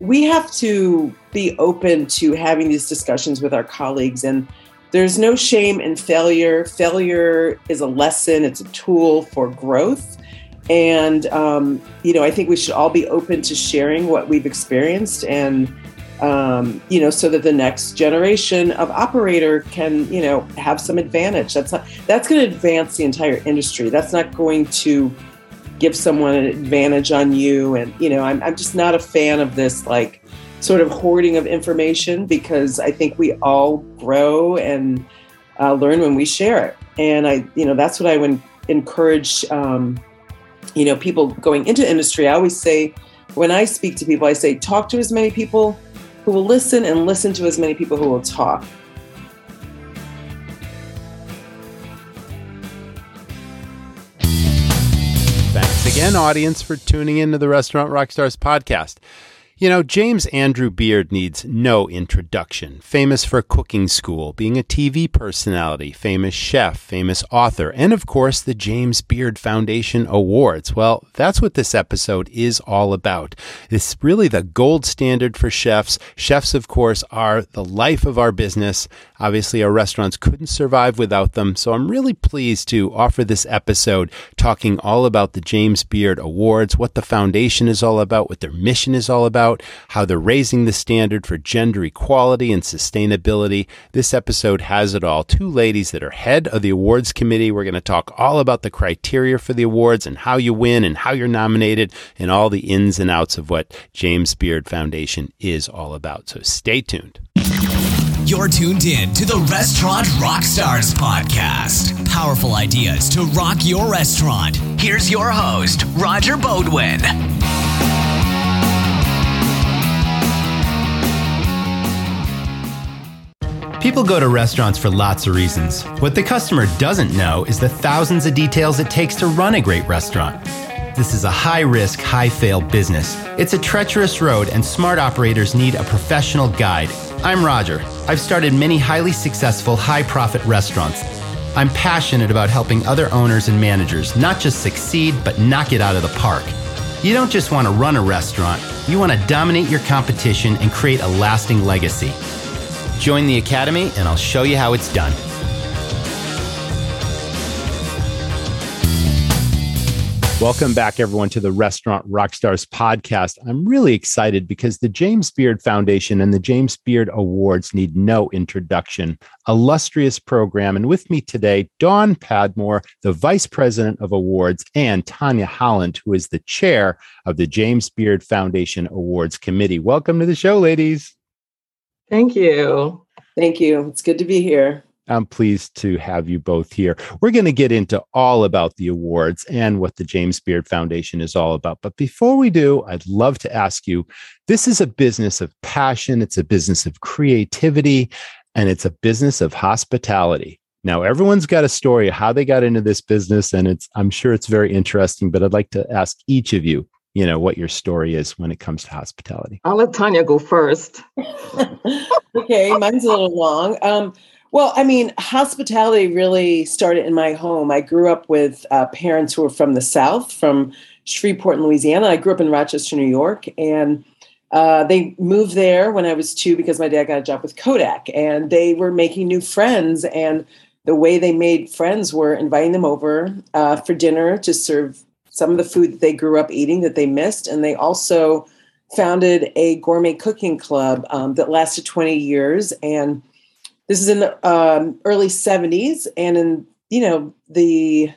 we have to be open to having these discussions with our colleagues and there's no shame in failure. Failure is a lesson it's a tool for growth. And um, you know i think we should all be open to sharing what we've experienced and um, you know so that the next generation of operator can you know have some advantage. That's not that's going to advance the entire industry. That's not going to give someone an advantage on you. And you know I'm, I'm just not a fan of this like sort of hoarding of information because i think we all grow and uh, learn when we share it. And i you know that's what i would encourage um, you know people going into industry. I always say when i speak to people i say talk to as many people who will listen and listen to as many people who will talk again, audience, for tuning into the Restaurant Rockstars podcast. You know, James Andrew Beard needs no introduction. Famous for cooking school, being a TV personality, famous chef, famous author, and of course, the James Beard Foundation Awards. Well, that's what this episode is all about. It's really the gold standard for chefs. Chefs, of course, are the life of our business. Obviously, our restaurants couldn't survive without them. So I'm really pleased to offer this episode talking all about the James Beard Awards, what the foundation is all about, what their mission is all about about how they're raising the standard for gender equality and sustainability. This episode has it all. Two ladies that are head of the awards committee. We're going to talk all about the criteria for the awards and how you win and how you're nominated and all the ins and outs of what James Beard Foundation is all about. So stay tuned. You're tuned in to the Restaurant Rockstars podcast. Powerful ideas to rock your restaurant. Here's your host, Roger Beaudoin. People go to restaurants for lots of reasons. What the customer doesn't know is the thousands of details it takes to run a great restaurant. This is a high risk, high fail business. It's a treacherous road, and smart operators need a professional guide. I'm Roger. I've started many highly successful, high profit restaurants. I'm passionate about helping other owners and managers not just succeed, but knock it out of the park. You don't just want to run a restaurant, you want to dominate your competition and create a lasting legacy. Join the Academy and I'll show you how it's done. Welcome back, everyone, to the Restaurant Rockstars podcast. I'm really excited because the James Beard Foundation and the James Beard Awards need no introduction. Illustrious program. And with me today, Dawn Padmore, the Vice President of Awards, and Tanya Holland, who is the Chair of the James Beard Foundation Awards Committee. Welcome to the show, ladies. Thank you. Thank you. It's good to be here. I'm pleased to have you both here. We're going to get into all about the awards and what the James Beard Foundation is all about. But before we do, I'd love to ask you this is a business of passion, it's a business of creativity, and it's a business of hospitality. Now, everyone's got a story of how they got into this business, and it's I'm sure it's very interesting, but I'd like to ask each of you you know what your story is when it comes to hospitality. I'll let tanya go first. Okay mine's a little long. Um, well i mean hospitality really started in my home. I grew up with uh, parents who were from the south from shreveport in louisiana. I grew up in rochester new york and uh, they moved there when i was two because my dad got a job with kodak and they were making new friends and the way they made friends were inviting them over uh, for dinner to serve some of the food that they grew up eating that they missed. And they also founded a gourmet cooking club um, that lasted 20 years. And this is in the um, early 70s. And in, you know, the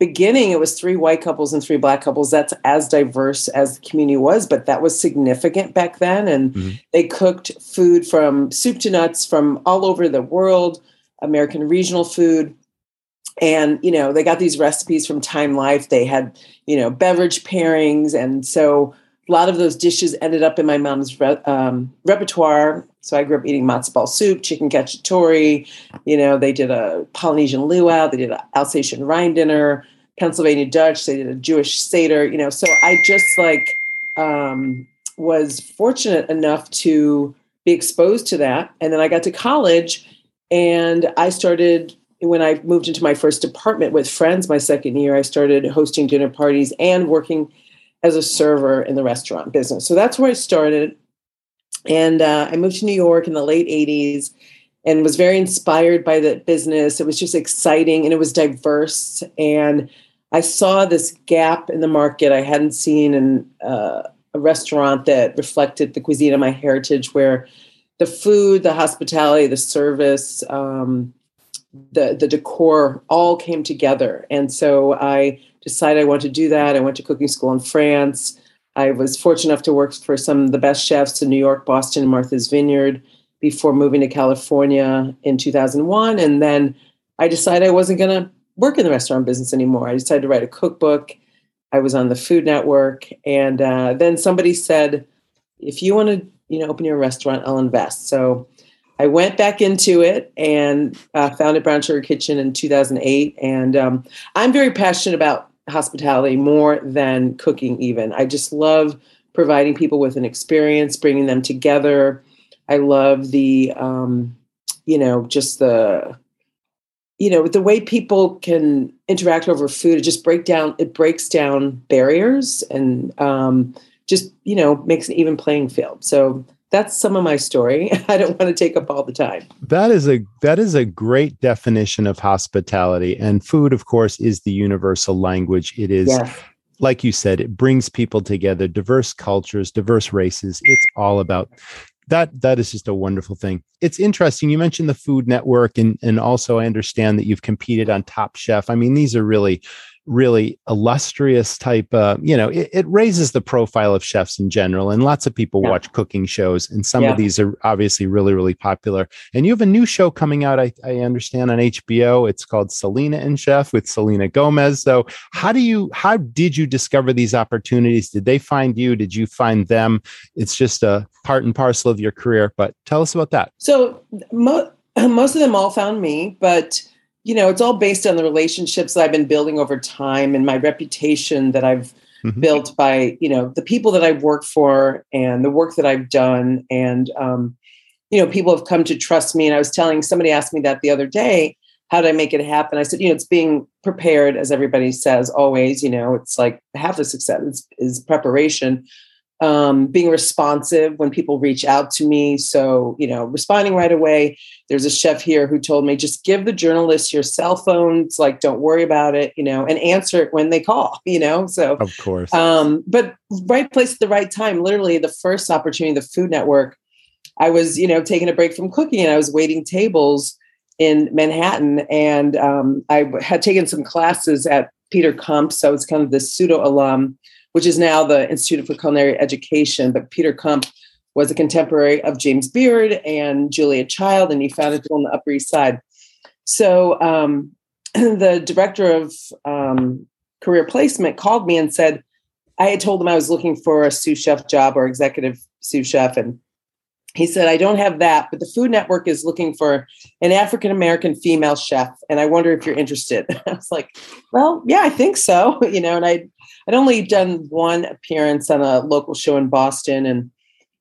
beginning, it was three white couples and three black couples. That's as diverse as the community was, but that was significant back then. And mm-hmm. they cooked food from soup to nuts from all over the world, American regional food and you know they got these recipes from time life. They had you know beverage pairings. And so a lot of those dishes ended up in my mom's re- um, repertoire. So i grew up eating matzo ball soup chicken cacciatore. You know they did a polynesian luau. They did an alsatian rhine dinner pennsylvania dutch. They did a jewish seder. You know so i just like um, was fortunate enough to be exposed to that. And then i got to college and i started when I moved into my first apartment with friends my second year, I started hosting dinner parties and working as a server in the restaurant business. So that's where I started. And uh, I moved to New York in the late 80s and was very inspired by the business. It was just exciting and it was diverse. And I saw this gap in the market I hadn't seen in uh, a restaurant that reflected the cuisine of my heritage, where the food, the hospitality, the service, um, the the decor all came together. And so I decided I wanted to do that. I went to cooking school in France. I was fortunate enough to work for some of the best chefs in New York, Boston, and Martha's Vineyard before moving to California in 2001. And then I decided I wasn't going to work in the restaurant business anymore. I decided to write a cookbook. I was on the Food Network. And uh, then somebody said, if you want to you know, open your restaurant, I'll invest. So I went back into it and uh, founded Brown Sugar Kitchen in 2008. And um, I'm very passionate about hospitality more than cooking, even. I just love providing people with an experience, bringing them together. I love the, um, you know, just the, you know, the way people can interact over food. It just break down. It breaks down barriers and um, just you know makes an even playing field. So that's some of my story. I don't want to take up all the time. That is a that is a great definition of hospitality and food of course is the universal language. It is yes. like you said it brings people together, diverse cultures, diverse races. It's all about that that is just a wonderful thing. It's interesting. You mentioned the Food Network and and also I understand that you've competed on Top Chef. I mean these are really really illustrious type uh, you know it, it, raises the profile of chefs in general and lots of people yeah. watch cooking shows and some yeah. of these are obviously really really popular. And you have a new show coming out I, I understand on hbo it's called selena and chef with selena gomez. So how do you how did you discover these opportunities? Did they find you? Did you find them? It's just a part and parcel of your career but tell us about that. So mo- most of them all found me but you know, it's all based on the relationships that I've been building over time and my reputation that I've mm-hmm. built by, you know, the people that I've worked for and the work that I've done. And, um, you know, people have come to trust me. And I was telling somebody asked me that the other day, how did I make it happen? I said, you know, it's being prepared, as everybody says always, you know, it's like half the success is, is preparation um, being responsive when people reach out to me. So, you know, responding right away. There's a chef here who told me just give the journalists your cell phones, like don't worry about it, you know, and answer it when they call, you know. So, of course. Um, but right place at the right time. Literally, the first opportunity, the Food Network, I was, you know, taking a break from cooking and I was waiting tables in Manhattan, and um, I had taken some classes at Peter Kump, so it's kind of the pseudo alum which is now the Institute for Culinary Education. But Peter Kump was a contemporary of James Beard and Julia Child, and he founded it on the Upper East Side. So um, the director of um, career placement called me and said, I had told him I was looking for a sous chef job or executive sous chef, and he said, I don't have that, but the Food Network is looking for an African American female chef. And I wonder if you're interested. I was like, well, yeah, I think so. You know, and I I'd only done one appearance on a local show in Boston. And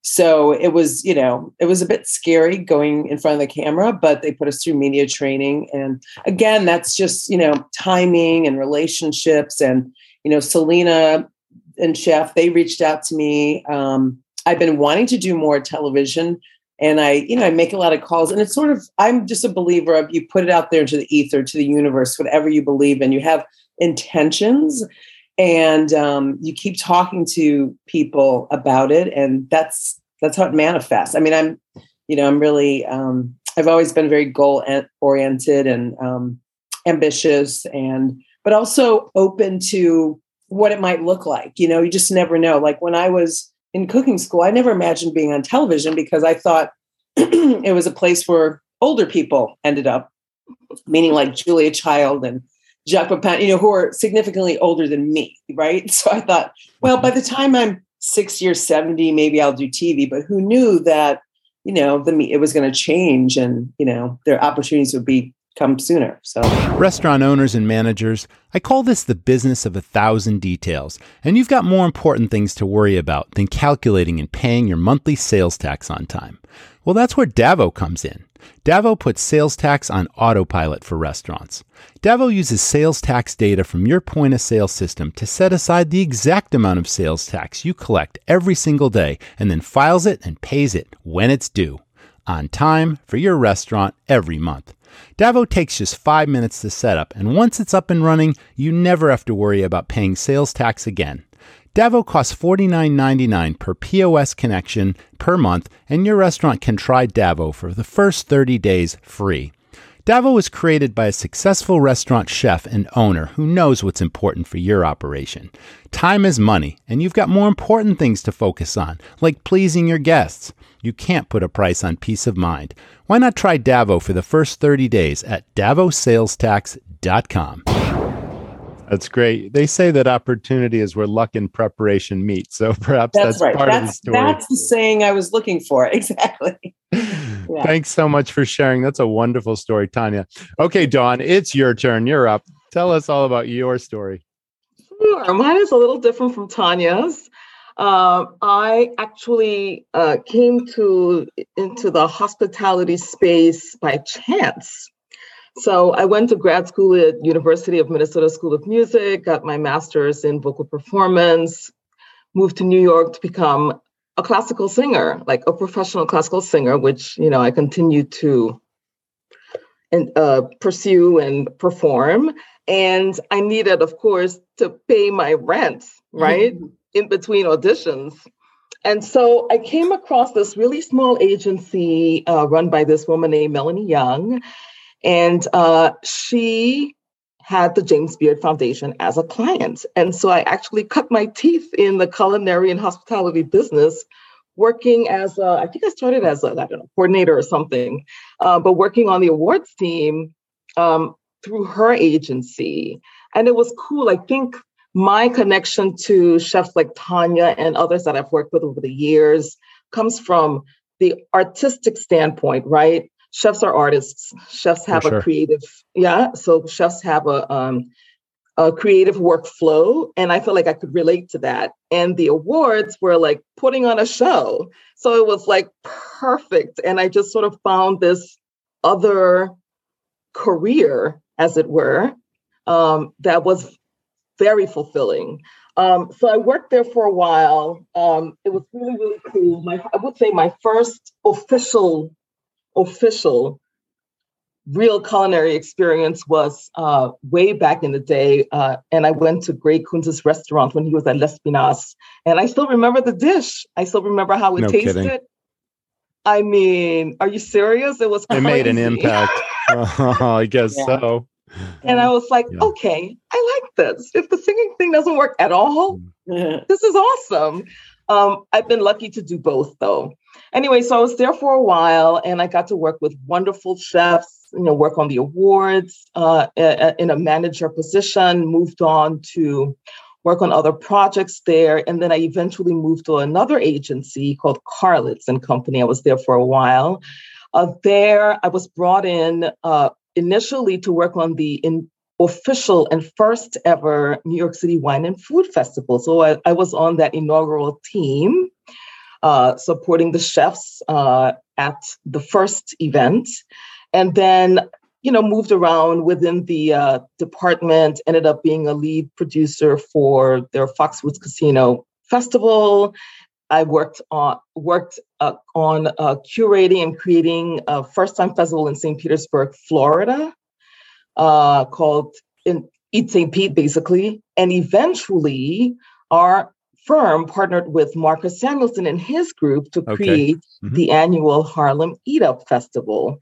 so it was, you know, it was a bit scary going in front of the camera, but they put us through media training. And again, that's just, you know, timing and relationships. And, you know, Selena and Chef, they reached out to me. Um, I've been wanting to do more television and I, you know, I make a lot of calls and it's sort of, I'm just a believer of you put it out there into the ether, to the universe, whatever you believe in, you have intentions and um, you keep talking to people about it and that's that's how it manifests. I mean i'm you know i'm really um, i've always been very goal oriented and um, ambitious and but also open to what it might look like you know you just never know. Like when i was in cooking school i never imagined being on television because i thought it was a place where older people ended up meaning like julia child and Jacques Pepin, you know, who are significantly older than me, right? So I thought, well, by the time I'm 60 or 70, maybe I'll do TV. But who knew that, you know, the it was going to change and, you know, their opportunities would be come sooner. So, restaurant owners and managers, I call this the business of a thousand details, and you've got more important things to worry about than calculating and paying your monthly sales tax on time. Well, that's where Davo comes in. Davo puts sales tax on autopilot for restaurants. Davo uses sales tax data from your point of sale system to set aside the exact amount of sales tax you collect every single day and then files it and pays it when it's due, on time for your restaurant every month. Davo takes just five minutes to set up, and once it's up and running, you never have to worry about paying sales tax again. Davo costs $49.99 per POS connection per month, and your restaurant can try Davo for the first 30 days free. Davo was created by a successful restaurant chef and owner who knows what's important for your operation. Time is money, and you've got more important things to focus on, like pleasing your guests. You can't put a price on peace of mind. Why not try Davo for the first 30 days at davosalestax.com? That's great. They say that opportunity is where luck and preparation meet. So perhaps that's, that's right. part that's, of the story. That's the saying I was looking for. Exactly. Yeah. Thanks so much for sharing. That's a wonderful story, Tanya. Okay, Dawn, it's your turn. You're up. Tell us all about your story. Sure. Mine is a little different from Tanya's. Uh, I actually uh, came to into the hospitality space by chance. So I went to grad school at University of Minnesota School of Music, got my master's in vocal performance, moved to New York to become a classical singer, like a professional classical singer, which you know I continue to and uh, pursue and perform. And I needed, of course, to pay my rent, right, mm-hmm. in between auditions. And so I came across this really small agency uh, run by this woman named Melanie Young, and uh, she had the James Beard Foundation as a client. And so I actually cut my teeth in the culinary and hospitality business, working as a, I think I started as a, I don't know, coordinator or something, uh, but working on the awards team um, through her agency. And it was cool. I think my connection to chefs like Tanya and others that I've worked with over the years comes from the artistic standpoint, right? Chefs are artists. Chefs have sure. a creative, yeah. So chefs have a um, a creative workflow, and I feel like I could relate to that. And the awards were like putting on a show, so it was like perfect. And I just sort of found this other career, as it were, um, that was very fulfilling. Um, so I worked there for a while. Um, it was really, really cool. My, I would say my first official official real culinary experience was uh, way back in the day. Uh, and I went to Gray Kunz's restaurant when he was at Lespinasse. And I still remember the dish. I still remember how it no tasted. Kidding. I mean, are you serious? It was crazy. It made an impact. oh, I guess yeah. so. And I was like, yeah. okay, I like this. If the singing thing doesn't work at all, mm. this is awesome. Um, I've been lucky to do both though. Anyway, so I was there for a while and I got to work with wonderful chefs, you know, work on the awards uh, in a manager position, moved on to work on other projects there. And then I eventually moved to another agency called Karlitz and Company. I was there for a while. Uh, there, I was brought in uh, initially to work on the in official and first ever New York City Wine and Food Festival. So I, I was on that inaugural team uh, supporting the chefs uh, at the first event. And then, you know, moved around within the uh, department, ended up being a lead producer for their Foxwoods Casino Festival. I worked on worked uh, on uh, curating and creating a first time festival in St. Petersburg, Florida, called in Eat St. Pete, basically. And eventually, our firm partnered with Marcus Samuelsson and his group to okay. create mm-hmm. the annual Harlem Eat Up Festival,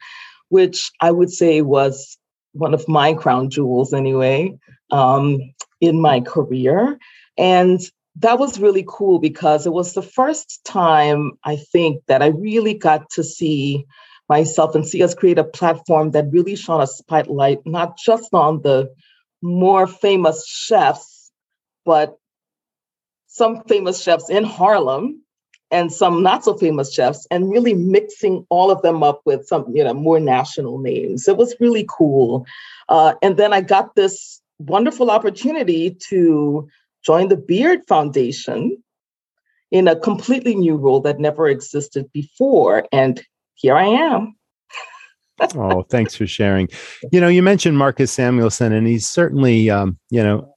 which I would say was one of my crown jewels, anyway, um, in my career. And that was really cool because it was the first time I think that I really got to see myself and see us create a platform that really shone a spotlight not just on the more famous chefs, but some famous chefs in Harlem and some not so famous chefs and really mixing all of them up with some you know more national names. It was really cool. Uh, and then i got this wonderful opportunity to join the beard foundation in a completely new role that never existed before and here i am. Oh thanks for sharing. You know you mentioned marcus samuelsson and he's certainly um, you know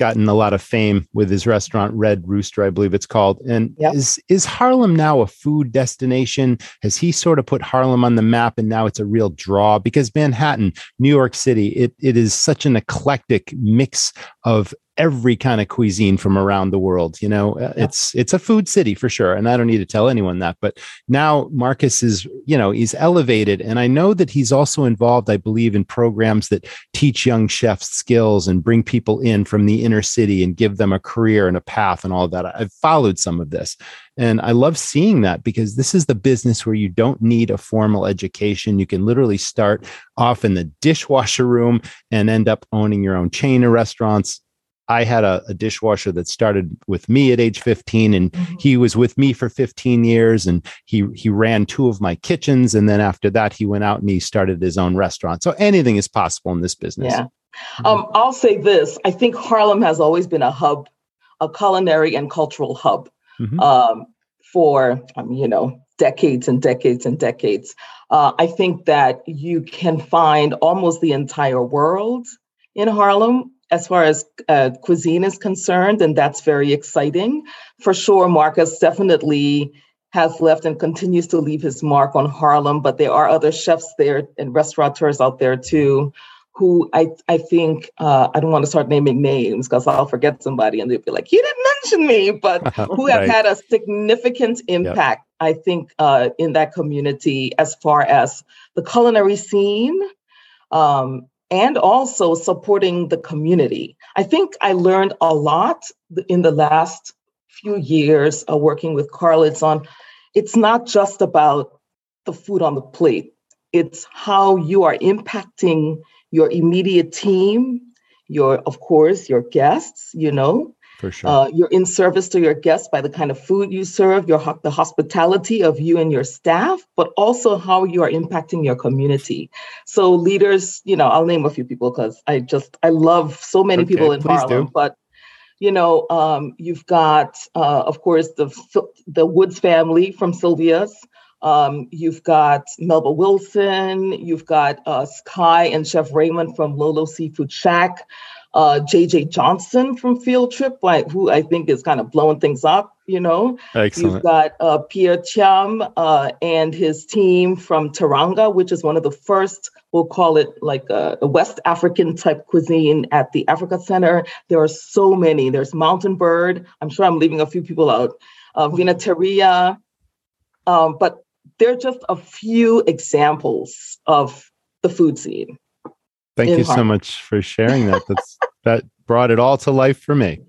gotten a lot of fame with his restaurant Red Rooster, I believe it's called. And yep. is is Harlem now a food destination? Has he sort of put Harlem on the map and now it's a real draw? Because Manhattan, New York City, it it is such an eclectic mix of every kind of cuisine from around the world. You know, uh, yeah. it's it's a food city for sure, and I don't need to tell anyone that. But now Marcus is, you know, he's elevated, and I know that he's also involved. I believe in programs that teach young chefs skills and bring people in from the inner city and give them a career and a path and all of that. I've followed some of this, and I love seeing that because this is the business where you don't need a formal education. You can literally start off in the dishwasher room and end up owning your own chain of restaurants I had a, a, dishwasher that started with me at age 15 and mm-hmm. he was with me for 15 years and he he ran two of my kitchens and then after that he went out and he started his own restaurant. So anything is possible in this business. Yeah. Um, I'll say this. I think Harlem has always been a hub, a culinary and cultural hub mm-hmm. um, for, um, you know, decades and decades and decades. Uh, I think that you can find almost the entire world in Harlem as far as uh, cuisine is concerned, and that's very exciting. For sure, Marcus definitely has left and continues to leave his mark on Harlem, but there are other chefs there and restaurateurs out there too who I, I think, uh, I don't want to start naming names because I'll forget somebody and they'll be like, you didn't mention me, but who have right. had a significant impact, yep. I think, uh, in that community as far as the culinary scene, um, and also supporting the community. I think I learned a lot in the last few years of working with Karlitz on it's not just about the food on the plate, it's how you are impacting your immediate team, your, of course, your guests, you know, for sure. Uh, you're in service to your guests by the kind of food you serve, your the hospitality of you and your staff, but also how you are impacting your community. So leaders, you know, I'll name a few people because I just I love so many okay, people in Harlem, do. but you know, um, you've got, uh, of course, the the Woods family from Sylvia's. Um, you've got Melba Wilson. You've got uh, Sky and Chef Raymond from Lolo Seafood Shack uh, JJ Johnson from Field Trip, like who I think is kind of blowing things up. You know, Excellent. you've got uh, Pierre Thiam uh, and his team from Teranga, which is one of the first. We'll call it like a, a, West African type cuisine at the Africa Center. There are so many. There's Mountain Bird. I'm sure I'm leaving a few people out. Uh, Vinateria. Um, but they're just a few examples of the food scene. Thank you so much for sharing that. That's that brought it all to life for me.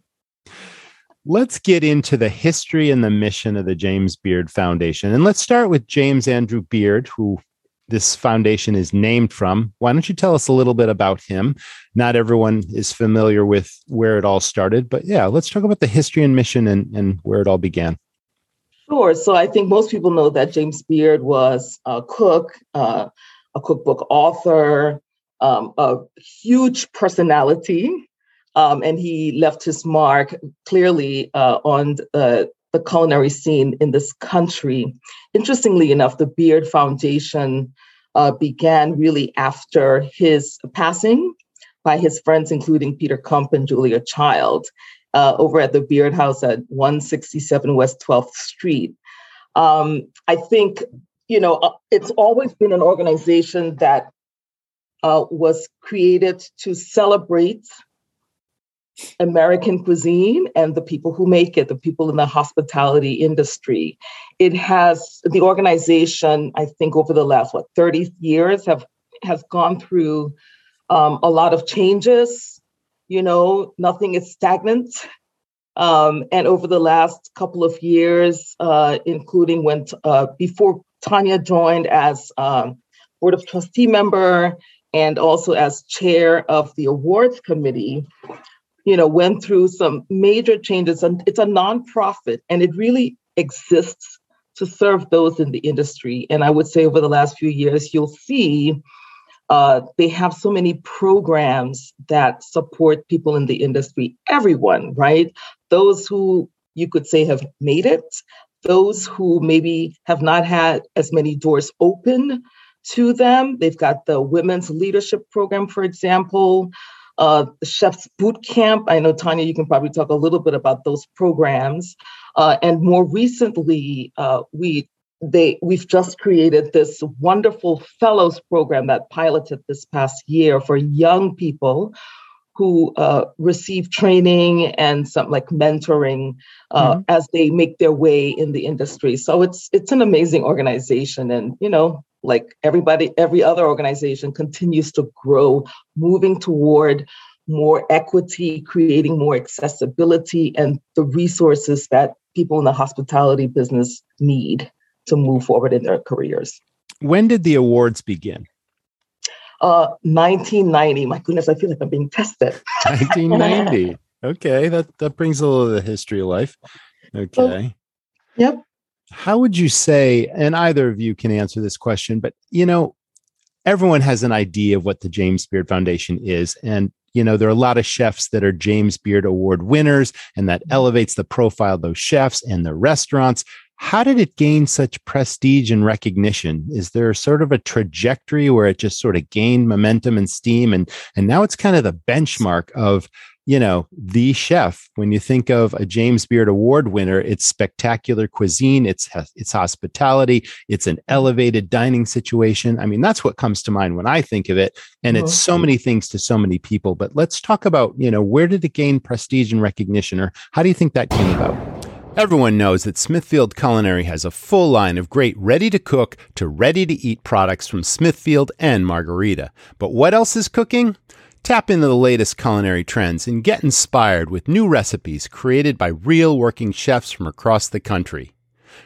Let's get into the history and the mission of the James Beard Foundation. And let's start with James Andrew Beard, who this foundation is named from. Why don't you tell us a little bit about him? Not everyone is familiar with where it all started, but yeah, let's talk about the history and mission and, and where it all began. Sure. So I think most people know that James Beard was a cook, uh, a cookbook author, um, a huge personality, um, and he left his mark clearly uh, on uh, the culinary scene in this country. Interestingly enough, the Beard Foundation uh, began really after his passing by his friends, including Peter Kump and Julia Child, uh, over at the Beard House at 167 West 12th Street. Um, I think, you know, uh, it's always been an organization that uh, was created to celebrate American cuisine and the people who make it, the people in the hospitality industry. It has the organization, I think, over the last what 30 years have has gone through um, a lot of changes. You know, nothing is stagnant. Um, and over the last couple of years, uh, including when uh, before Tanya joined as um, board of trustee member and also as chair of the awards committee, you know, went through some major changes. And it's a nonprofit, and it really exists to serve those in the industry. And I would say over the last few years, you'll see uh, they have so many programs that support people in the industry, everyone, right? Those who you could say have made it, those who maybe have not had as many doors open to them. They've got the Women's Leadership Program, for example, uh, Chef's Boot Camp. I know, Tanya, you can probably talk a little bit about those programs. Uh, and more recently, uh, we they we've just created this wonderful fellows program that piloted this past year for young people who uh, receive training and some like mentoring uh, mm-hmm. as they make their way in the industry. So it's it's an amazing organization, and you know, like everybody, every other organization continues to grow, moving toward more equity, creating more accessibility, and the resources that people in the hospitality business need to move forward in their careers. When did the awards begin? Uh, 1990. My goodness, I feel like I'm being tested. 1990. okay, that that brings a little of the history of life. Okay. yep. How would you say, and either of you can answer this question, but you know, everyone has an idea of what the James Beard Foundation is, and you know there are a lot of chefs that are James Beard Award winners, and that mm-hmm. elevates the profile of those chefs and the restaurants. How did it gain such prestige and recognition? Is there sort of a trajectory where it just sort of gained momentum and steam and and now it's kind of the benchmark of you know the chef. When you think of a james beard award winner it's spectacular cuisine it's it's hospitality it's an mm-hmm. elevated dining situation. I mean that's what comes to mind when i think of it. And it's so mm-hmm. many things to so many people. But let's talk about you know where did it gain prestige and recognition or how do you think that came about? Everyone knows that Smithfield Culinary has a full line of great ready to cook to ready to eat products from Smithfield and Margherita. But what else is cooking? Tap into the latest culinary trends and get inspired with new recipes created by real working chefs from across the country.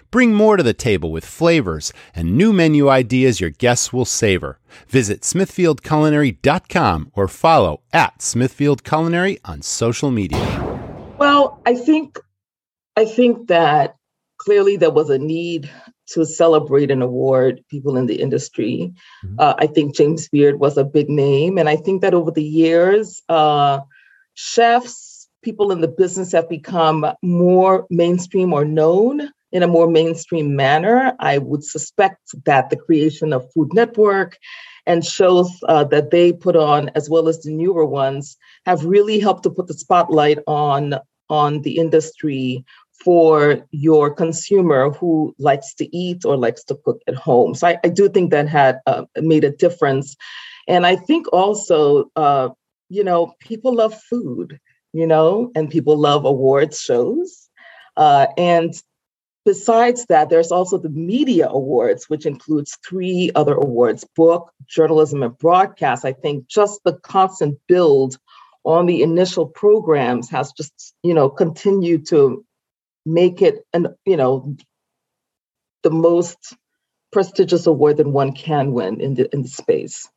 Bring more to the table with flavors and new menu ideas your guests will savor. Visit smithfieldculinary.com or follow at Smithfield Culinary on social media. Well, I think I think that clearly there was a need to celebrate and award people in the industry. Mm-hmm. Uh, I think James Beard was a big name. And I think that over the years, uh, chefs, people in the business have become more mainstream or known in a more mainstream manner. I would suspect that the creation of Food Network and shows uh, that they put on, as well as the newer ones, have really helped to put the spotlight on on the industry for your consumer who likes to eat or likes to cook at home. So I, I do think that had uh, made a difference. And I think also, uh, you know, people love food, you know, and people love awards shows. Uh, and besides that, there's also the media awards, which includes three other awards book, journalism, and broadcast. I think just the constant build on the initial programs has just, you know, continued to make it an you know the most prestigious award that one can win in the in the space.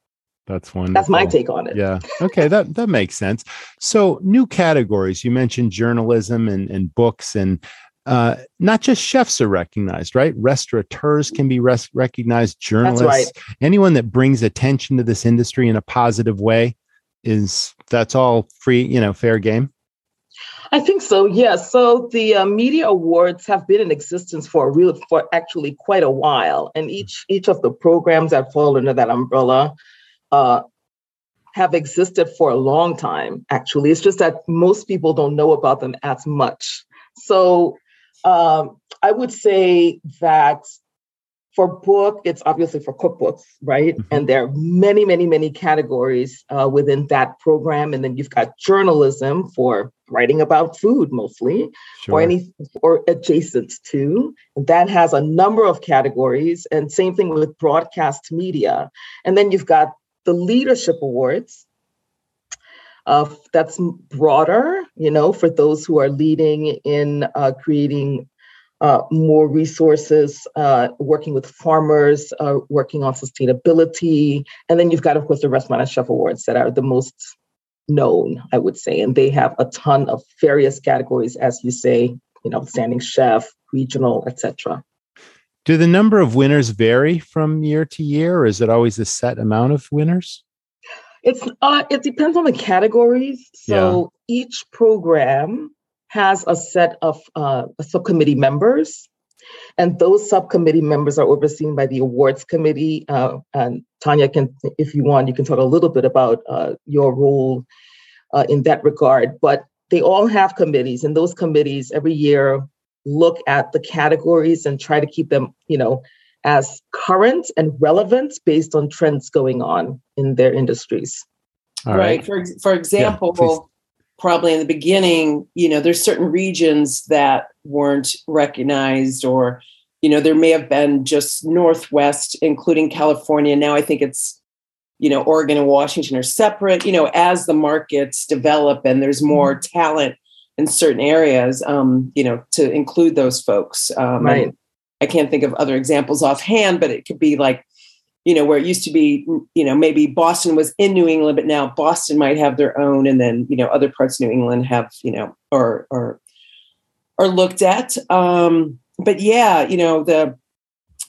That's one. That's my take on it. Yeah. Okay. that that makes sense. So new categories. You mentioned journalism and, and books and uh, not just chefs are recognized, right? Restaurateurs can be res- recognized. Journalists, right. anyone that brings attention to this industry in a positive way, is that's all free. You know, fair game. I think so. Yes. Yeah. So the uh, media awards have been in existence for a real for actually quite a while, and each each of the programs that fall under that umbrella uh, have existed for a long time. Actually, it's just that most people don't know about them as much. So um, I would say that for book, it's obviously for cookbooks, right? Mm-hmm. And there are many, many, many categories uh, within that program. And then you've got journalism for writing about food mostly, sure. or any or adjacent to. And that has a number of categories. And same thing with broadcast media. And then you've got the leadership awards. Uh, that's broader, you know, for those who are leading in uh, creating uh, more resources, uh, working with farmers, uh, working on sustainability. And then you've got, of course, the Restaurant and Chef Awards that are the most known, I would say. And they have a ton of various categories, as you say, you know, standing chef, regional, etc. Do the number of winners vary from year to year, or is it always a set amount of winners? It's uh, it depends on the categories. So yeah. each program has a set of uh, subcommittee members, and those subcommittee members are overseen by the awards committee. Uh, and Tanya can, if you want, you can talk a little bit about uh, your role uh, in that regard. But they all have committees, and those committees every year look at the categories and try to keep them, you know, as current and relevant based on trends going on in their industries. All right. right. For for example, yeah, probably in the beginning, you know, there's certain regions that weren't recognized or you know, there may have been just Northwest, including California. Now I think it's, you know, Oregon and Washington are separate. You know, as the markets develop and there's more mm-hmm. talent in certain areas, um, you know, to include those folks. Um, right. I can't think of other examples offhand, but it could be like, you know, where it used to be, you know, maybe Boston was in New England, but now Boston might have their own, and then you know other parts of New England have, you know, or or are looked at. Um, but yeah, you know, the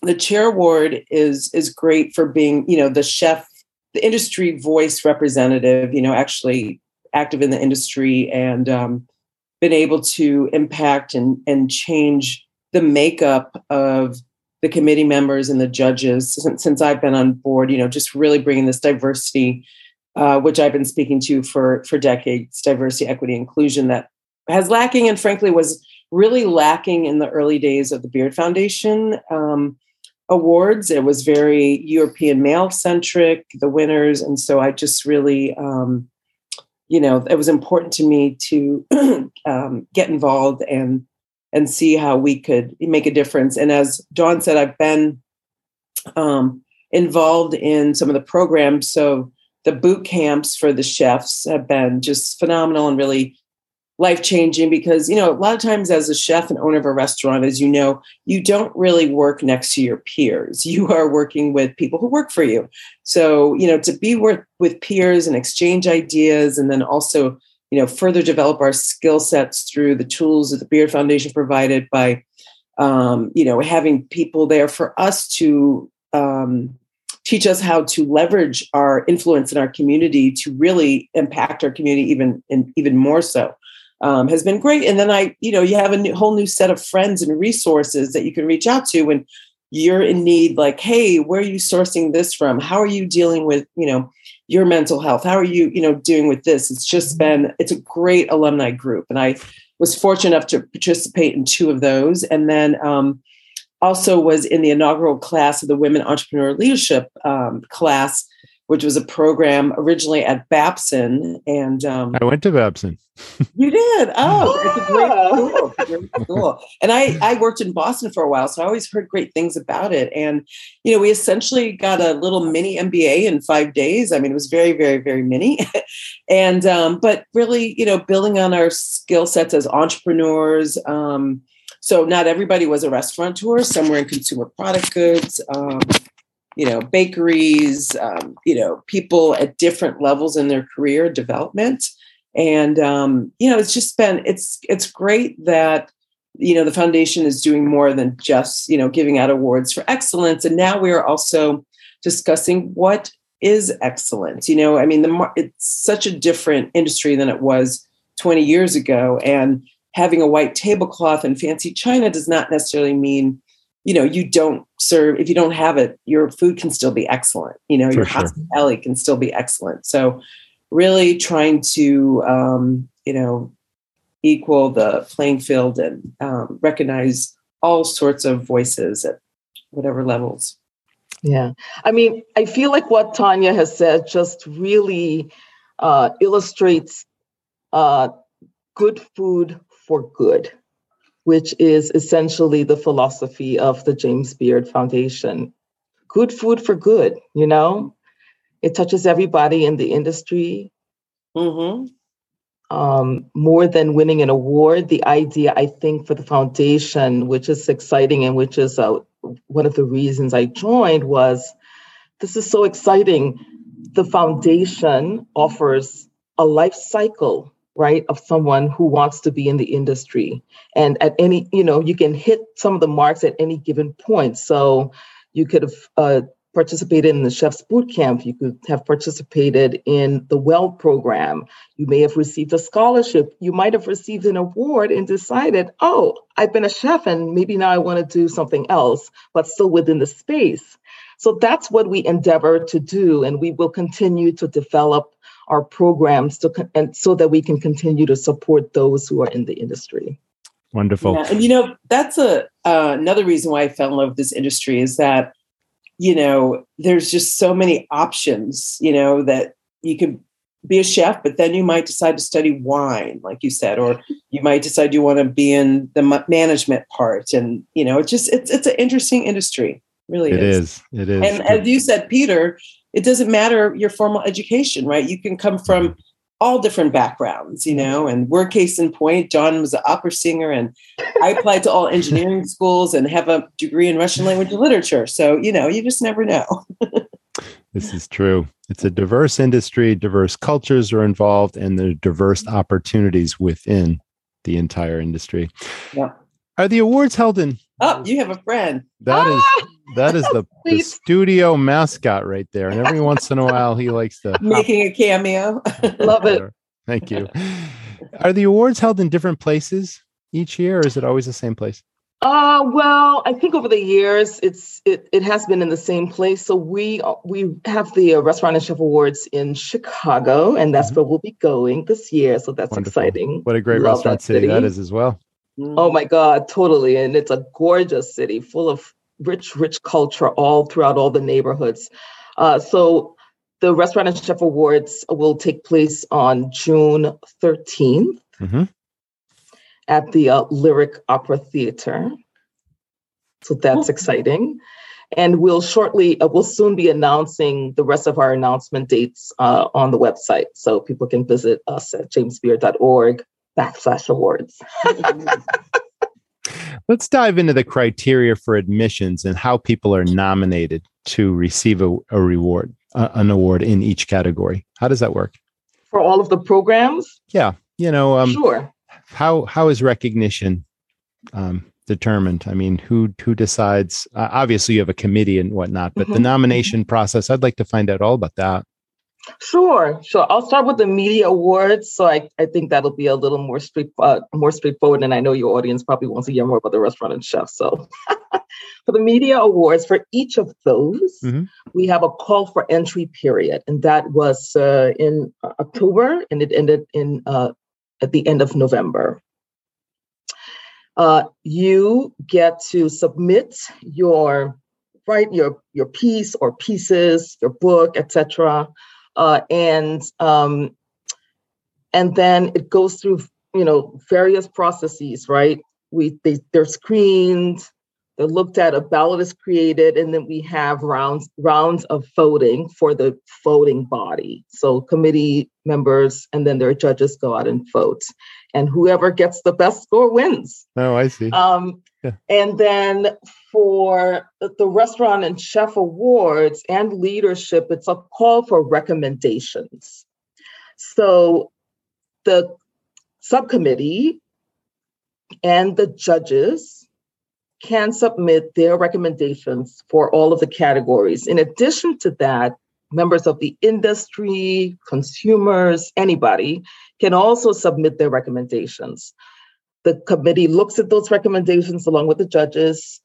the chair award is is great for being, you know, the chef, the industry voice representative, you know, actually active in the industry and um, been able to impact and and change the makeup of the committee members and the judges since, since I've been on board, you know, just really bringing this diversity, uh, which I've been speaking to for for decades, diversity, equity, inclusion that has lacking and frankly was really lacking in the early days of the Beard Foundation um, awards. It was very European male centric, the winners, and so I just really. Um, you know, it was important to me to um, get involved and and see how we could make a difference. And as Dawn said, I've been um, involved in some of the programs. So the boot camps for the chefs have been just phenomenal and really life changing because you know a lot of times as a chef and owner of a restaurant as you know you don't really work next to your peers you are working with people who work for you so you know to be with, with peers and exchange ideas and then also you know further develop our skill sets through the tools that the beard foundation provided by um, you know having people there for us to um, teach us how to leverage our influence in our community to really impact our community even and even more so um, has been great. And then i you know you have a new, whole new set of friends and resources that you can reach out to when you're in need like hey where are you sourcing this from? How are you dealing with you know your mental health how are you you know doing with this it's just mm-hmm. been it's a great alumni group and i was fortunate enough to participate in two of those and then um, also was in the inaugural class of the women entrepreneur leadership um, class which was a program originally at Babson. And um, I went to Babson. You did? Oh, it's a great school. great school. And I, I worked in Boston for a while, so I always heard great things about it. And, you know, we essentially got a little mini MBA in five days. I mean, it was very, very, very mini. and, um, but really, you know, building on our skill sets as entrepreneurs. Um, so not everybody was a restaurateur. Some were in consumer product goods. You know, bakeries, um, you know, people at different levels in their career development. And um, you know, it's just been it's it's great that you know the foundation is doing more than just you know giving out awards for excellence. And now we are also discussing what is excellence. You know, I mean, the it's such a different industry than it was 20 years ago, and having a white tablecloth and fancy china does not necessarily mean you know you don't serve if you don't have it your food can still be excellent you know For your sure. hospitality can still be excellent. So really trying to um, you know equal the playing field and um, recognize all sorts of voices at whatever levels. Yeah. I mean i feel like what tanya has said just really uh, illustrates uh, good food for good which is essentially the philosophy of the James Beard Foundation. Good food for good, you know? It touches everybody in the industry. Mm-hmm. Um, more than winning an award, the idea, I think, for the foundation, which is exciting and which is uh, one of the reasons I joined, was this is so exciting. The foundation offers a life cycle right, of someone who wants to be in the industry. And at any, you know, you can hit some of the marks at any given point. So you could have uh, participated in the chef's boot camp you could have participated in the WEL program you may have received a scholarship you might have received an award and decided oh i've been a chef and maybe now i want to do something else but still within the space so that's what we endeavor to do and we will continue to develop our programs to and so that we can continue to support those who are in the industry wonderful yeah, and you know that's a uh, another reason why i fell in love with this industry is that you know, there's just so many options, you know, that you could be a chef, but then you might decide to study wine, like you said, or you might decide you want to be in the management part. And, you know, it's just, it's, it's an interesting industry. Really it is. is. It is. And as you said, Peter, it doesn't matter your formal education, right? You can come from all different backgrounds, you know, and we're case in point. Dawn was an opera singer, and I applied to all engineering schools and have a degree in Russian language and literature. So, you know, you just never know. this is true. It's a diverse industry, diverse cultures are involved, and there are diverse opportunities within the entire industry. Yeah. Are the awards held in? Oh, you have a friend. That is ah! That is the, the studio mascot right there. And every once in a while, he likes to making a cameo. Love it. Thank you. Are the awards held in different places each year, or is it always the same place? Uh, well, I think over the years, it's it it has been in the same place. So we we have the uh, Restaurant and Chef Awards in Chicago, and that's mm-hmm. where we'll be going this year. So that's Wonderful. exciting. What a great Love restaurant city. city that is as well. Oh my God, totally. And it's a gorgeous city full of rich, rich culture all throughout all the neighborhoods. Uh, so the Restaurant and Chef Awards will take place on June 13th mm-hmm. at the uh, Lyric Opera Theater. So that's oh. exciting. And we'll shortly, uh, we'll soon be announcing the rest of our announcement dates uh, on the website. So people can visit us at jamesbeard.org backslash awards. Let's dive into the criteria for admissions and how people are nominated to receive a, a reward, uh, an award in each category. How does that work? For all of the programs? Yeah, you know, um, sure. How how is recognition um, determined? I mean, who who decides? Uh, obviously, you have a committee and whatnot, but mm-hmm. the nomination process. I'd like to find out all about that. Sure, sure. I'll start with the media awards. So I, I think that'll be a little more straight, uh, more straightforward. And I know your audience probably wants to hear more about the restaurant and chef. So for the media awards, for each of those, mm-hmm. we have a call for entry period, and that was uh, in October, and it ended in uh, at the end of November. Uh, you get to submit your write your your piece or pieces, your book, etc uh, and um, and then it goes through you know various processes, right? We they, they're screened, they're looked at, a ballot is created, and then we have rounds rounds of voting for the voting body. So committee members and then their judges go out and vote, and whoever gets the best score wins. Oh, I see. Um, yeah. And then for the restaurant and chef awards and leadership, it's a call for recommendations. So the subcommittee and the judges can submit their recommendations for all of the categories. In addition to that, members of the industry, consumers, anybody can also submit their recommendations. The committee looks at those recommendations along with the judges,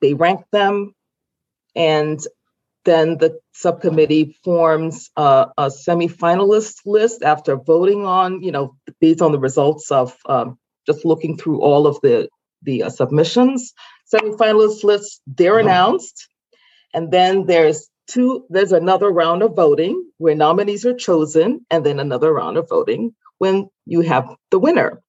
they rank them, and then the subcommittee forms a, a semi-finalist list after voting on, you know, based on the results of um, just looking through all of the the uh, submissions. Semi-finalist lists they're mm-hmm. announced, and then there's two. There's another round of voting where nominees are chosen, and then another round of voting when you have the winner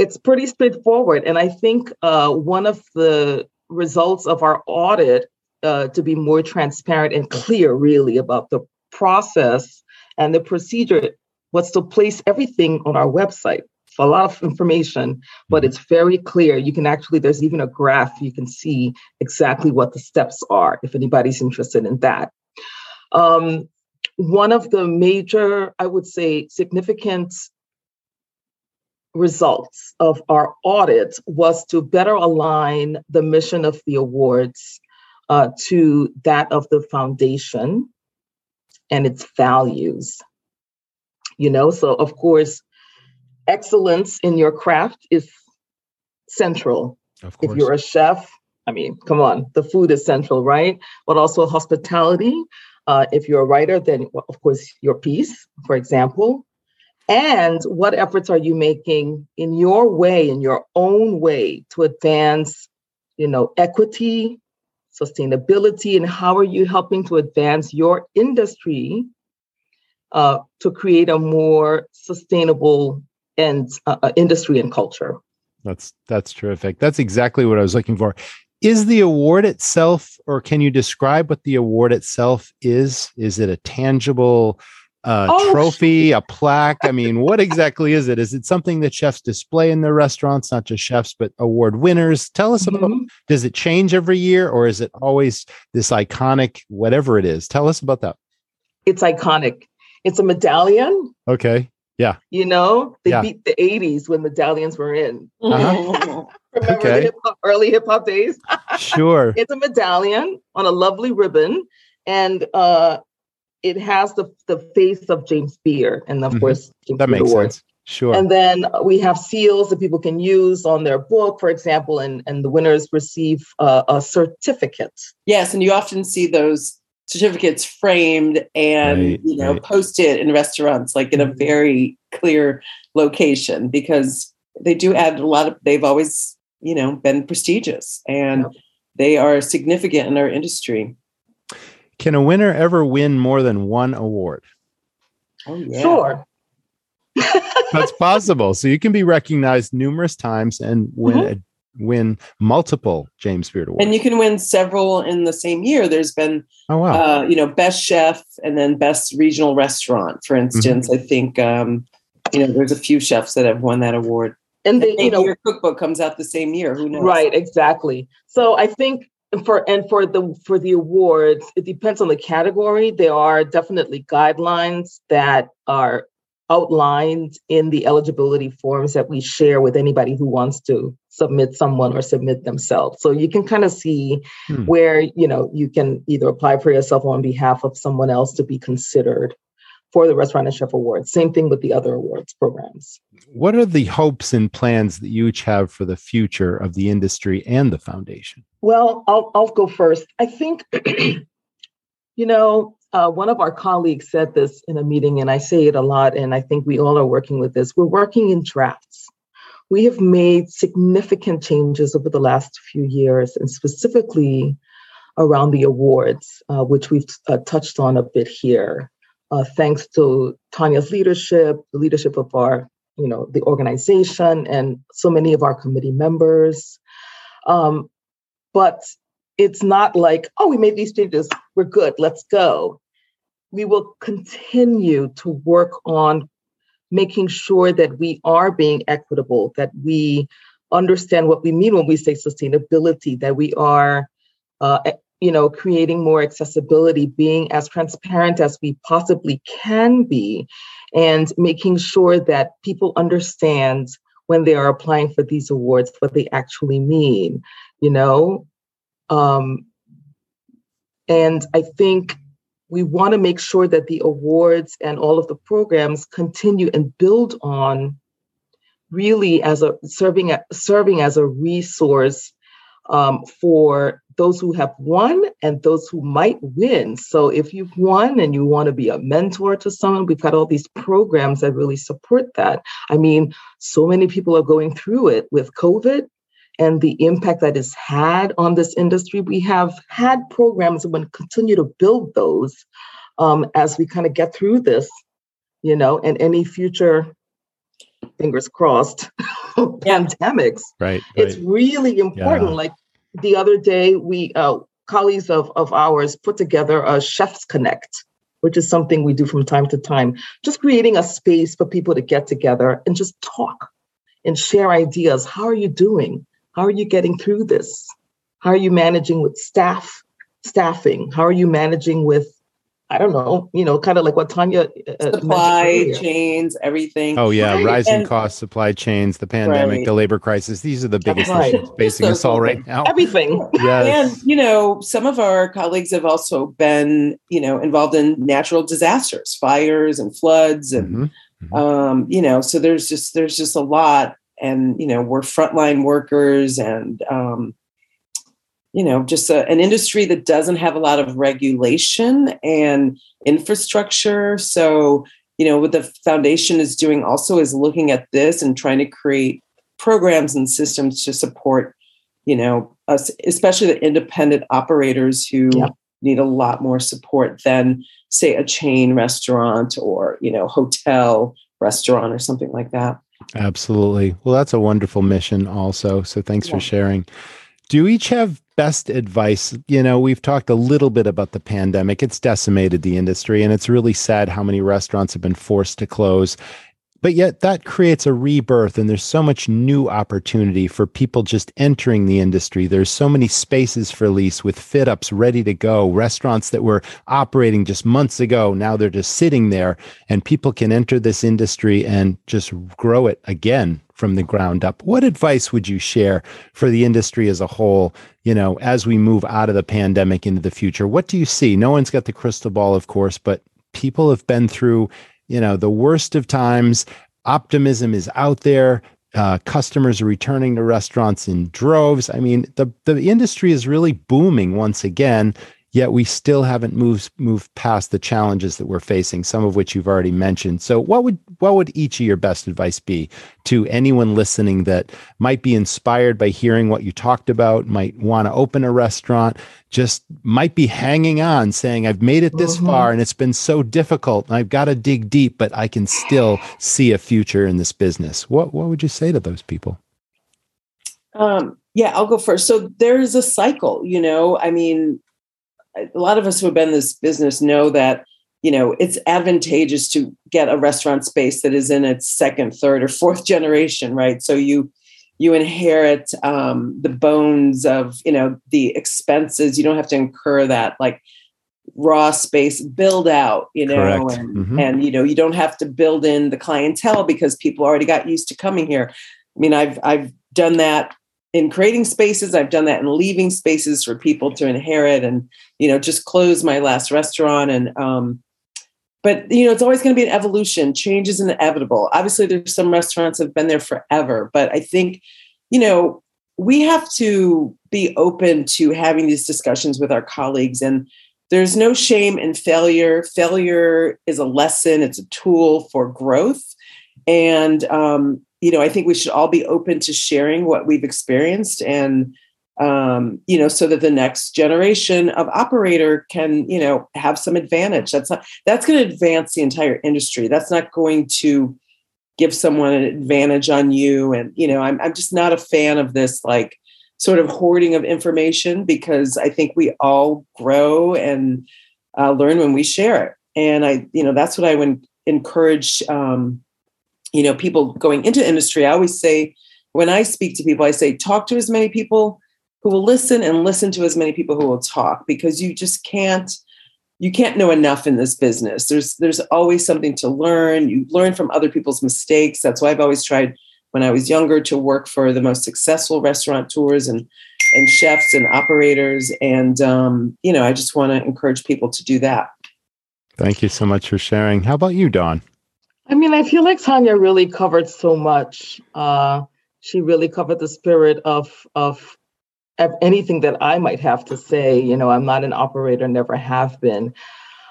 it's pretty straightforward. And I think uh, one of the results of our audit uh, to be more transparent and clear, really, about the process and the procedure was to place everything on our website. A lot of information, but it's very clear. You can actually, there's even a graph you can see exactly what the steps are if anybody's interested in that. Um, one of the major, I would say, significant results of our audit was to better align the mission of the awards uh, to that of the foundation and its values. You know, so of course, excellence in your craft is central. Of course. If you're a chef, I mean, come on, the food is central, right? But also hospitality. Uh, if you're a writer, then of course your piece, for example. And what efforts are you making in your way, in your own way, to advance, you know, equity, sustainability, and how are you helping to advance your industry uh, to create a more sustainable and uh, uh, industry and culture? That's that's terrific. That's exactly what I was looking for. Is the award itself, or can you describe what the award itself is? Is it a tangible uh, oh, trophy, a plaque? I mean, what exactly is it? Is it something that chefs display in their restaurants, not just chefs, but award winners? Tell us about. Mm-hmm. Does it change every year, or is it always this iconic, whatever it is? Tell us about that. It's iconic. It's a medallion. Okay. Yeah. You know, they yeah. beat the 80s when medallions were in. Uh-huh. Remember okay. the hip-hop, early hip hop days? sure. It's a medallion on a lovely ribbon. And uh, it has the, the face of James Beard. And of mm-hmm. course, James that Beard makes Award. sense. Sure. And then we have seals that people can use on their book, for example, and, and the winners receive uh, a certificate. Yes. And you often see those certificates framed and right, you know right. posted in restaurants like in a mm-hmm. very clear location because they do add a lot of they've always you know been prestigious and they are significant in our industry can a winner ever win more than one award oh, yeah. sure that's possible so you can be recognized numerous times and win mm-hmm win multiple James Beard Awards. And you can win several in the same year. There's been, oh, wow. Uh, you know, best chef and then best regional restaurant, for mm-hmm. instance. Mm-hmm. I think, um, you know, there's a few chefs that have won that award. And then, you know, your cookbook comes out the same year. Who knows? Right, exactly. So I think for and for the for the awards, it depends on the category. There are definitely guidelines that are outlined in the eligibility forms that we share with anybody who wants to submit someone or submit themselves. So you can kind of see hmm. where, you know, you can either apply for yourself on behalf of someone else to be considered for the Restaurant and Chef Awards. Same thing with the other awards programs. What are the hopes and plans that you each have for the future of the industry and the foundation? Well, I'll, I'll go first. I think, you know, uh, one of our colleagues said this in a meeting, and I say it a lot, and I think we all are working with this. We're working in drafts. We have made significant changes over the last few years, and specifically around the awards, uh, which we've uh, touched on a bit here. Uh, thanks to Tanya's leadership, the leadership of our, you know, the organization, and so many of our committee members. Um, but it's not like, oh, we made these changes, we're good, let's go. We will continue to work on making sure that we are being equitable, that we understand what we mean when we say sustainability, that we are, uh, you know, creating more accessibility, being as transparent as we possibly can be, and making sure that people understand when they are applying for these awards what they actually mean. You know, um, and I think we want to make sure that the awards and all of the programs continue and build on really as a serving serving as a resource um, for those who have won and those who might win. So if you've won and you want to be a mentor to someone, we've got all these programs that really support that. I mean, so many people are going through it with COVID and the impact that it's had on this industry. We have had programs and we continue to build those um, as we kind of get through this, you know, and any future, fingers crossed, pandemics. Right, right. It's really important. Yeah. Like the other day, we uh, colleagues of, of ours put together a Chefs Connect, which is something we do from time to time, just creating a space for people to get together and just talk and share ideas. How are you doing? How are you getting through this? How are you managing with staff, staffing? How are you managing with I don't know, you know, kind of like what Tanya uh, supply chains, everything. Oh yeah, right. rising and, costs, supply chains, the pandemic, right. the labor crisis. These are the biggest right. issues facing us all right now. Everything. yes. And you know, some of our colleagues have also been, you know, involved in natural disasters, fires and floods, and mm-hmm. Mm-hmm. um, you know, so there's just there's just a lot, and you know, we're frontline workers, and um, you know just a, an industry that doesn't have a lot of regulation and infrastructure so you know what the foundation is doing also is looking at this and trying to create programs and systems to support you know us especially the independent operators who yeah. need a lot more support than say a chain restaurant or you know hotel restaurant or something like that absolutely well that's a wonderful mission also so thanks yeah. for sharing do you each have best advice? You know, we've talked a little bit about the pandemic. It's decimated the industry, and it's really sad how many restaurants have been forced to close. But yet, that creates a rebirth, and there's so much new opportunity for people just entering the industry. There's so many spaces for lease with fit ups ready to go, restaurants that were operating just months ago. Now they're just sitting there, and people can enter this industry and just grow it again from the ground up. What advice would you share for the industry as a whole, you know, as we move out of the pandemic into the future? What do you see? No one's got the crystal ball, of course, but people have been through, you know, the worst of times. Optimism is out there. Uh, customers are returning to restaurants in droves. I mean, the the industry is really booming once again yet we still haven't moved moved past the challenges that we're facing some of which you've already mentioned. So what would what would each of your best advice be to anyone listening that might be inspired by hearing what you talked about might want to open a restaurant just might be hanging on saying i've made it this mm-hmm. far and it's been so difficult and i've got to dig deep but i can still see a future in this business. What what would you say to those people? Um yeah i'll go first. So there's a cycle you know? I mean a lot of us who have been in this business know that you know it's advantageous to get a restaurant space that is in its second third or fourth generation right? So you you inherit um, the bones of you know the expenses. You don't have to incur that like raw space build out you know and, mm-hmm. and you know you don't have to build in the clientele because people already got used to coming here. I mean i've i've done that in creating spaces. I've done that in leaving spaces for people to inherit and you know just close my last restaurant and um but you know it's always going to be an evolution. Change is inevitable. Obviously there's some restaurants have been there forever but i think you know we have to be open to having these discussions with our colleagues and there's no shame in failure. Failure is a lesson. It's a tool for growth. And um, you know, I think we should all be open to sharing what we've experienced and um, you know, so that the next generation of operator can, you know, have some advantage. That's not that's going to advance the entire industry. That's not going to give someone an advantage on you. And, you know, I'm I'm just not a fan of this like sort of hoarding of information because I think we all grow and uh, learn when we share it. And I, you know, that's what I would encourage um, you know people going into industry i always say when i speak to people i say talk to as many people who will listen and listen to as many people who will talk because you just can't you can't know enough in this business. There's there's always something to learn. You learn from other people's mistakes. That's why i've always tried when i was younger to work for the most successful restaurateurs and and chefs and operators. And um, you know i just want to encourage people to do that. Thank you so much for sharing. How about you dawn I mean, I feel like Tanya really covered so much. Uh, she really covered the spirit of of anything that I might have to say. You know, I'm not an operator, never have been.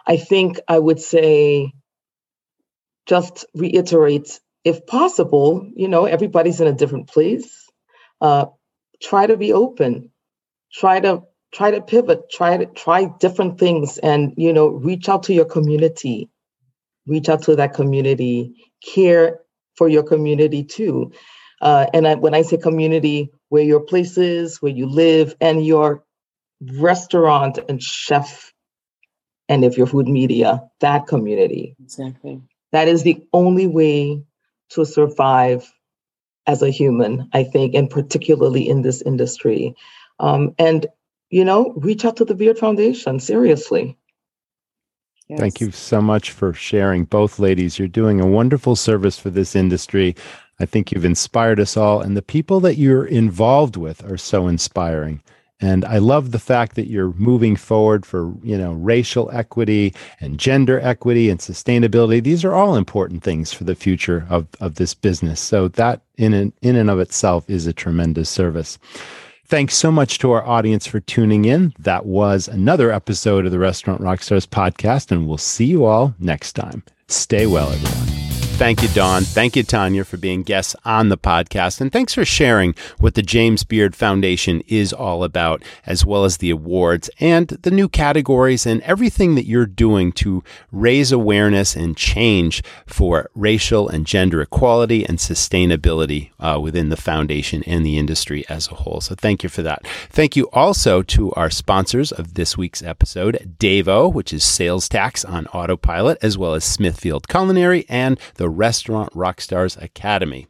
I think I would say, just reiterate, if possible, you know, everybody's in a different place. Uh, try to be open. Try to try to pivot. Try to try different things, and you know, reach out to your community reach out to that community, care for your community too. Uh, and I, when I say community, where your place is, where you live, and your restaurant and chef, and if your food media, that community. Exactly. That is the only way to survive as a human, I think, and particularly in this industry. Um, and, you know, reach out to the Beard Foundation, seriously. Yes. Thank you so much for sharing, both ladies. You're doing a wonderful service for this industry. I think you've inspired us all, and the people that you're involved with are so inspiring. And I love the fact that you're moving forward for, you know, racial equity and gender equity and sustainability. These are all important things for the future of, of this business. So that in and, in and of itself is a tremendous service. Thanks so much to our audience for tuning in. That was another episode of the Restaurant Rockstars podcast, and we'll see you all next time. Stay well, everyone. Thank you, Dawn. Thank you, Tanya, for being guests on the podcast. And thanks for sharing what the James Beard Foundation is all about, as well as the awards and the new categories and everything that you're doing to raise awareness and change for racial and gender equality and sustainability uh, within the foundation and the industry as a whole. So thank you for that. Thank you also to our sponsors of this week's episode, Davo, which is sales tax on autopilot, as well as Smithfield Culinary and the Restaurant Rockstars Academy.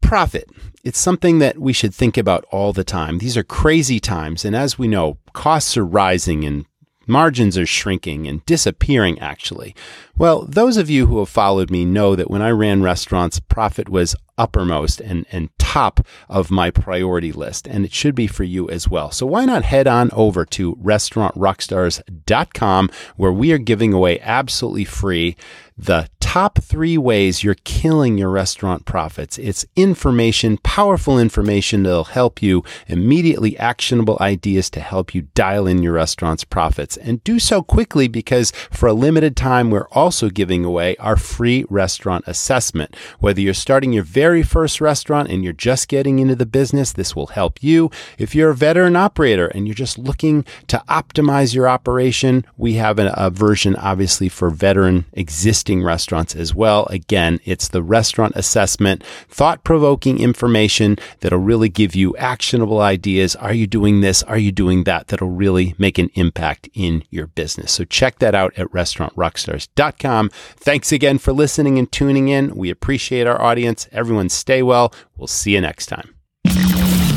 Profit. It's something that we should think about all the time. These are crazy times, and as we know, costs are rising and margins are shrinking and disappearing, actually. Well, those of you who have followed me know that when I ran restaurants, profit was uppermost and, and top of my priority list, and it should be for you as well. So why not head on over to restaurantrockstars.com where we are giving away absolutely free the top three ways you're killing your restaurant profits. It's information, powerful information that'll help you immediately actionable ideas to help you dial in your restaurant's profits and do so quickly because for a limited time, we're also giving away our free restaurant assessment. Whether you're starting your very first restaurant and you're just getting into the business, this will help you. If you're a veteran operator and you're just looking to optimize your operation, we have a, version obviously for veteran existing existing restaurants as well. Again, it's the restaurant assessment, thought provoking information that'll really give you actionable ideas. Are you doing this? Are you doing that? That'll really make an impact in your business. So check that out at restaurantrockstars.com. Thanks again for listening and tuning in. We appreciate our audience. Everyone stay well. We'll see you next time.